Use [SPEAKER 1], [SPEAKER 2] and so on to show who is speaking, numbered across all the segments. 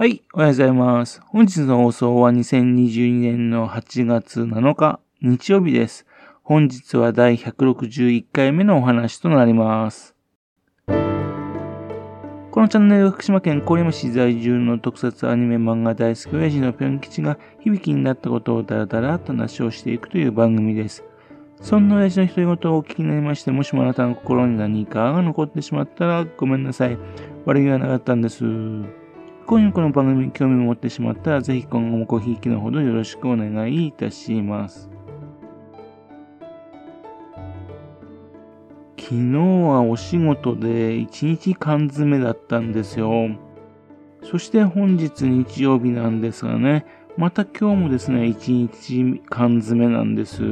[SPEAKER 1] はい、おはようございます。本日の放送は2022年の8月7日、日曜日です。本日は第161回目のお話となります。このチャンネルは福島県郡山市在住の特撮アニメ漫画大好き親父のぴょん吉が響きになったことをダラダラと話をしていくという番組です。そんな親父の独り言をお聞きになりまして、もしもあなたの心に何かが残ってしまったらごめんなさい。悪気はなかったんです。今夜この番組に興味を持ってしまったら、ぜひ今後もごひいきのほどよろしくお願いいたします。昨日はお仕事で1日缶詰だったんですよ。そして本日日曜日なんですがね、また今日もですね、1日缶詰なんです。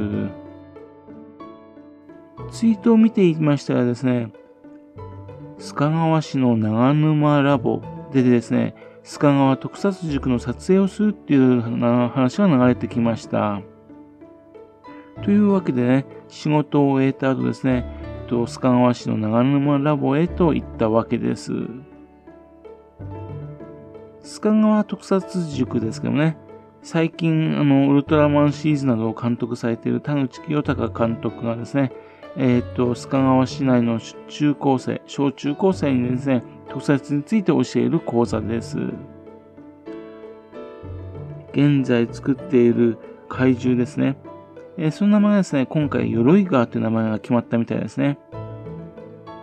[SPEAKER 1] ツイートを見ていましたらですね、須賀川市の長沼ラボでですね、須賀川特撮塾の撮影をするっていう話が流れてきました。というわけでね、仕事を終えた後ですね、須賀川市の長沼ラボへと行ったわけです。須賀川特撮塾ですけどね、最近、あの、ウルトラマンシリーズなどを監督されている田口清隆監督がですね、えっ、ー、と、須賀川市内の中高生、小中高生にですね、特撮について教える講座です。現在作っている怪獣ですね。えー、その名前がですね、今回、鎧川という名前が決まったみたいですね。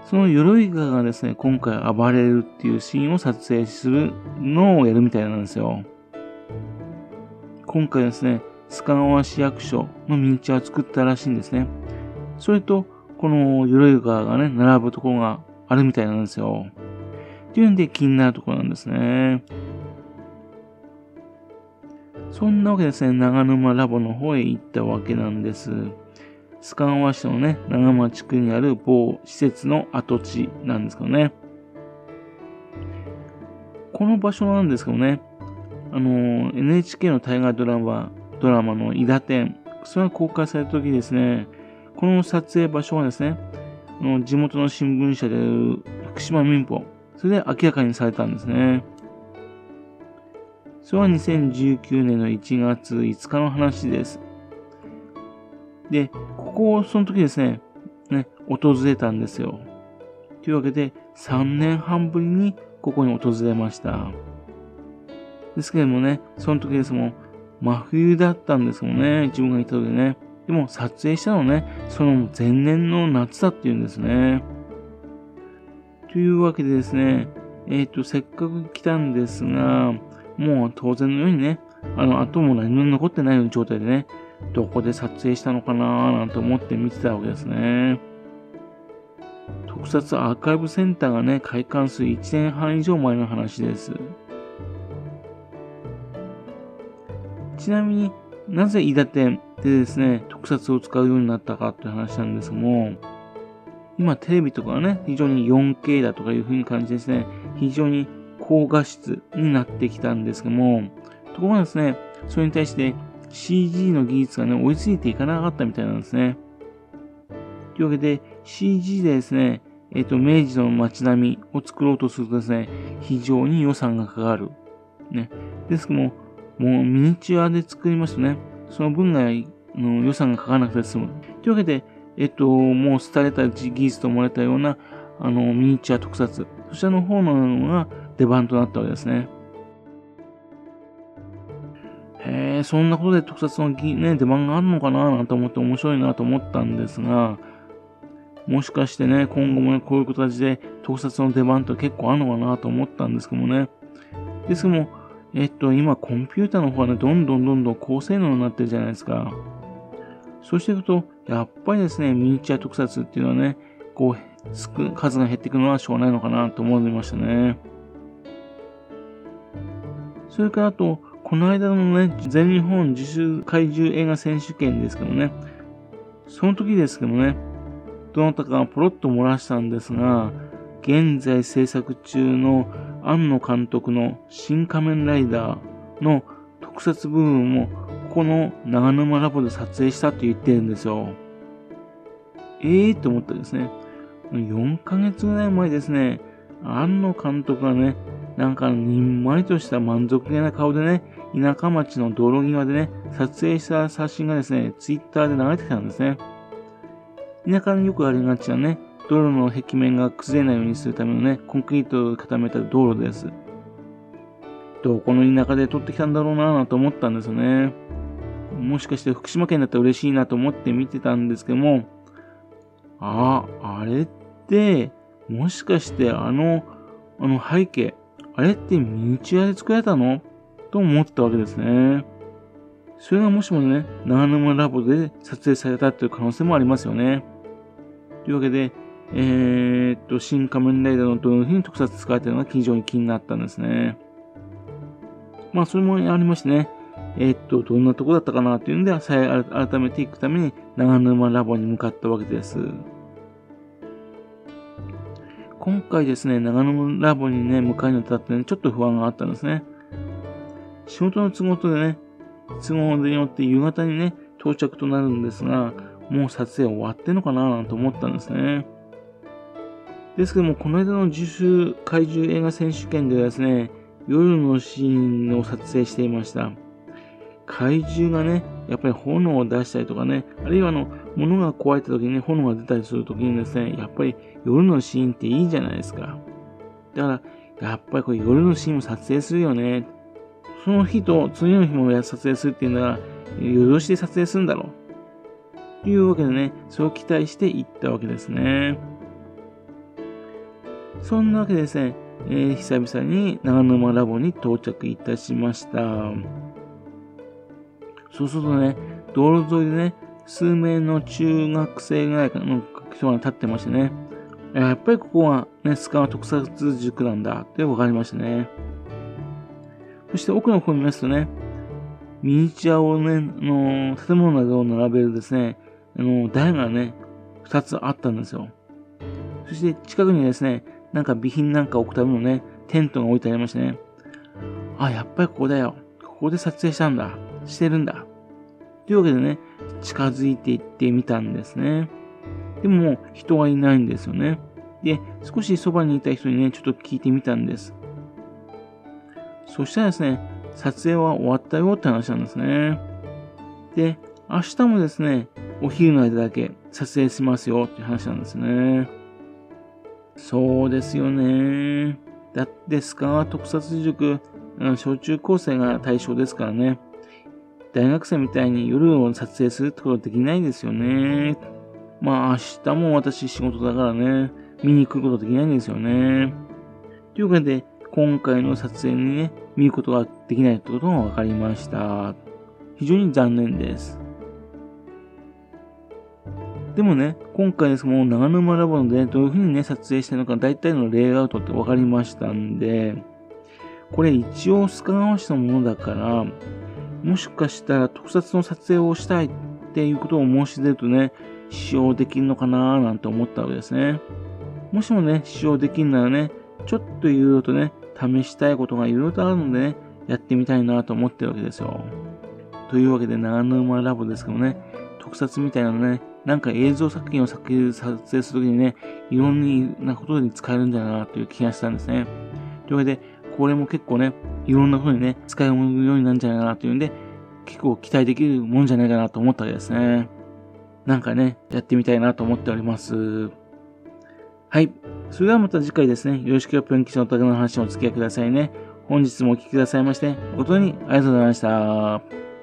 [SPEAKER 1] その鎧川がですね、今回暴れるっていうシーンを撮影するのをやるみたいなんですよ。今回ですね、須賀川市役所のミニチュアを作ったらしいんですね。それと、この鎧川がね、並ぶところがあるみたいなんですよ。っていうんで気になるところなんですね。そんなわけですね、長沼ラボの方へ行ったわけなんです。須賀川市のね、長間地区にある某施設の跡地なんですけどね。この場所なんですけどね、あの、NHK の大河ドラマ、ドラマの伊田店、それが公開された時ですね、この撮影場所はですね、地元の新聞社である福島民報、それで明らかにされたんですね。それは2019年の1月5日の話です。で、ここをその時ですね、ね、訪れたんですよ。というわけで、3年半ぶりにここに訪れました。ですけれどもね、その時ですもん、真冬だったんですもんね、自分がいた時ね。でも撮影したのね、その前年の夏だっていうんですね。というわけでですね、えっ、ー、と、せっかく来たんですが、もう当然のようにね、あの、後も何も残ってないような状態でね、どこで撮影したのかなーなんて思って見てたわけですね。特撮アーカイブセンターがね、開館する1年半以上前の話です。ちなみになぜ伊達でですね、特撮を使うようになったかっていう話なんですけども、今テレビとかはね、非常に 4K だとかいう風に感じですね、非常に高画質になってきたんですけども、ところがですね、それに対して CG の技術がね、追いついていかなかったみたいなんですね。というわけで CG でですね、えっ、ー、と、明治の街並みを作ろうとするとですね、非常に予算がかかる。ね。ですけども、もうミニチュアで作りますとね、その分外の予算がかからなくて済む。というわけで、えっと、もう廃れた技術と思われたような、あの、ミニチュア特撮、そちらの方のが出番となったわけですね。へえ、そんなことで特撮の、ね、出番があるのかななんて思って面白いなと思ったんですが、もしかしてね、今後もね、こういう形で特撮の出番って結構あるのかなと思ったんですけどもね。ですけども、えっと、今コンピューターの方はね、どんどんどんどん高性能になってるじゃないですか。そうしていくと、やっぱりですね、ミニチュア特撮っていうのはね、こう、数が減っていくのはしょうがないのかなと思いましたね。それからあと、この間のね、全日本自主怪獣映画選手権ですけどね、その時ですけどね、どなたかポロッと漏らしたんですが、現在制作中の庵野監督の新仮面ライダーの特撮部分もここの長沼ラボで撮影したって言ってるんですよ。ええー、と思ったですね。4ヶ月ぐらい前ですね、庵野監督がね、なんかにんまりとした満足げな顔でね、田舎町の道路際でね、撮影した写真がですね、ツイッターで流れてきたんですね。田舎によくありがちなね、道路の壁面が崩れないようにするためのね、コンクリートを固めた道路です。どこの田舎で撮ってきたんだろうなぁと思ったんですよね。もしかして福島県だったら嬉しいなと思って見てたんですけども、あ、あれって、もしかしてあの、あの背景、あれってミニチュアで作られたの？と思ったわけですね。それがもしもね、長沼ラボで撮影されたっていう可能性もありますよね。というわけで、えー、っと、新仮面ライダーのどのうに特撮使われてるのが非常に気になったんですね。まあ、それもありましてね、えー、っと、どんなとこだったかなというので、改めていくために長沼ラボに向かったわけです。今回ですね、長野ラボにね、向かいに立ってね、ちょっと不安があったんですね。仕事の都合とでね、都合によって夕方にね、到着となるんですが、もう撮影終わってんのかななんて思ったんですね。ですけども、この間の自主怪獣映画選手権ではですね、夜のシーンを撮影していました。怪獣がね、やっぱり炎を出したりとかね、あるいはあの、物が壊れた時にね、炎が出たりする時にですね、やっぱり夜のシーンっていいじゃないですか。だから、やっぱりこれ夜のシーンも撮影するよね。その日と次の日も撮影するっていうのは、夜通しで撮影するんだろう。というわけでね、そう期待して行ったわけですね。そんなわけでですね、えー、久々に長沼ラボに到着いたしました。そうするとね、道路沿いでね、数名の中学生ぐらいの人が立ってましてね、やっぱりここはね、スカワ特撮塾なんだって分かりましたね。そして奥の方を見ますとね、ミニチュアをね、あの建物などを並べるですね、あの台がね、二つあったんですよ。そして近くにですね、なんか備品なんか置くためのね、テントが置いてありましてね。あ、やっぱりここだよ。ここで撮影したんだ。してるんだ。というわけでね、近づいていってみたんですね。でも人はいないんですよね。で、少しそばにいた人にね、ちょっと聞いてみたんです。そしたらですね、撮影は終わったよって話なんですね。で、明日もですね、お昼の間だけ撮影しますよって話なんですね。そうですよね。だってスカー特撮塾、小中高生が対象ですからね。大学生みたいに夜を撮影するってことはできないですよね。まあ明日も私仕事だからね、見に来ることできないんですよね。というわけで、今回の撮影にね、見ることができないってことが分かりました。非常に残念です。でもね、今回ですもう長沼ラボで、ね、どういう風にね、撮影してるのか、大体のレイアウトって分かりましたんで、これ一応須賀川市のものだから、もしかしたら特撮の撮影をしたいっていうことを申し出るとね、使用できるのかなーなんて思ったわけですね。もしもね、使用できるならね、ちょっといろいろとね、試したいことがいろいろとあるのでね、やってみたいなと思ってるわけですよ。というわけで、長沼ラボですけどね、特撮みたいなね、なんか映像作品を撮影するときにね、いろんなことに使えるんだないかなという気がしたんですね。というわけで、これも結構ね、いろんな風にね、使えるようになるんじゃないかなというんで、結構期待できるもんじゃないかなと思ったわけですね。なんかね、やってみたいなと思っております。はい。それではまた次回ですね、よろしくぷん吉のお宅の話をお付き合いくださいね。本日もお聴きくださいまして、誠にありがとうございました。